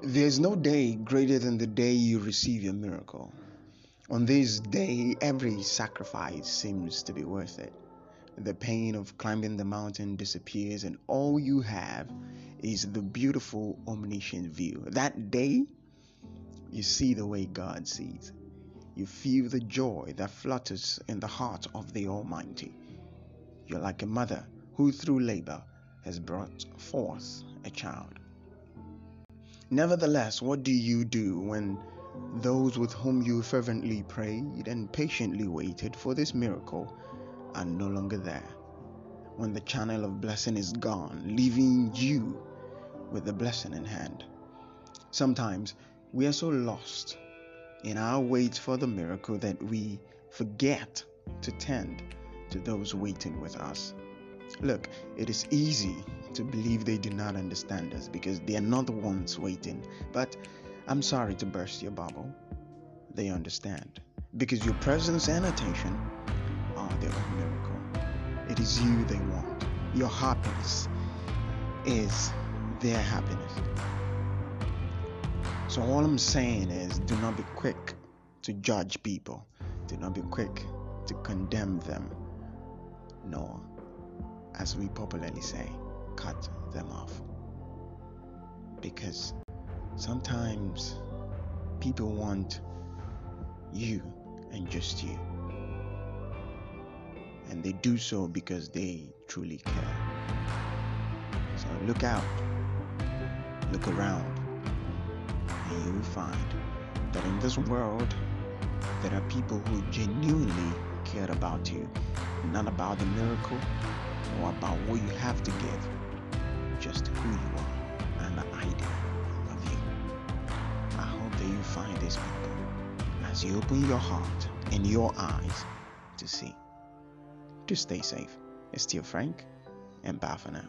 There's no day greater than the day you receive your miracle. On this day, every sacrifice seems to be worth it. The pain of climbing the mountain disappears, and all you have is the beautiful, omniscient view. That day, you see the way God sees. You feel the joy that flutters in the heart of the Almighty. You're like a mother who, through labor, has brought forth a child. Nevertheless, what do you do when those with whom you fervently prayed and patiently waited for this miracle are no longer there? When the channel of blessing is gone, leaving you with the blessing in hand. Sometimes we are so lost in our wait for the miracle that we forget to tend to those waiting with us. Look, it is easy to believe they do not understand us because they are not the ones waiting. But I'm sorry to burst your bubble. They understand because your presence and attention are their own miracle. It is you they want. Your happiness is their happiness. So, all I'm saying is do not be quick to judge people, do not be quick to condemn them, nor as we popularly say, cut them off. Because sometimes people want you and just you. And they do so because they truly care. So look out, look around, and you will find that in this world, there are people who genuinely care about you, not about the miracle, or about what you have to give, just who you are and the idea of you. I hope that you find these people as you open your heart and your eyes to see. To stay safe, it's still Frank, and bye for now.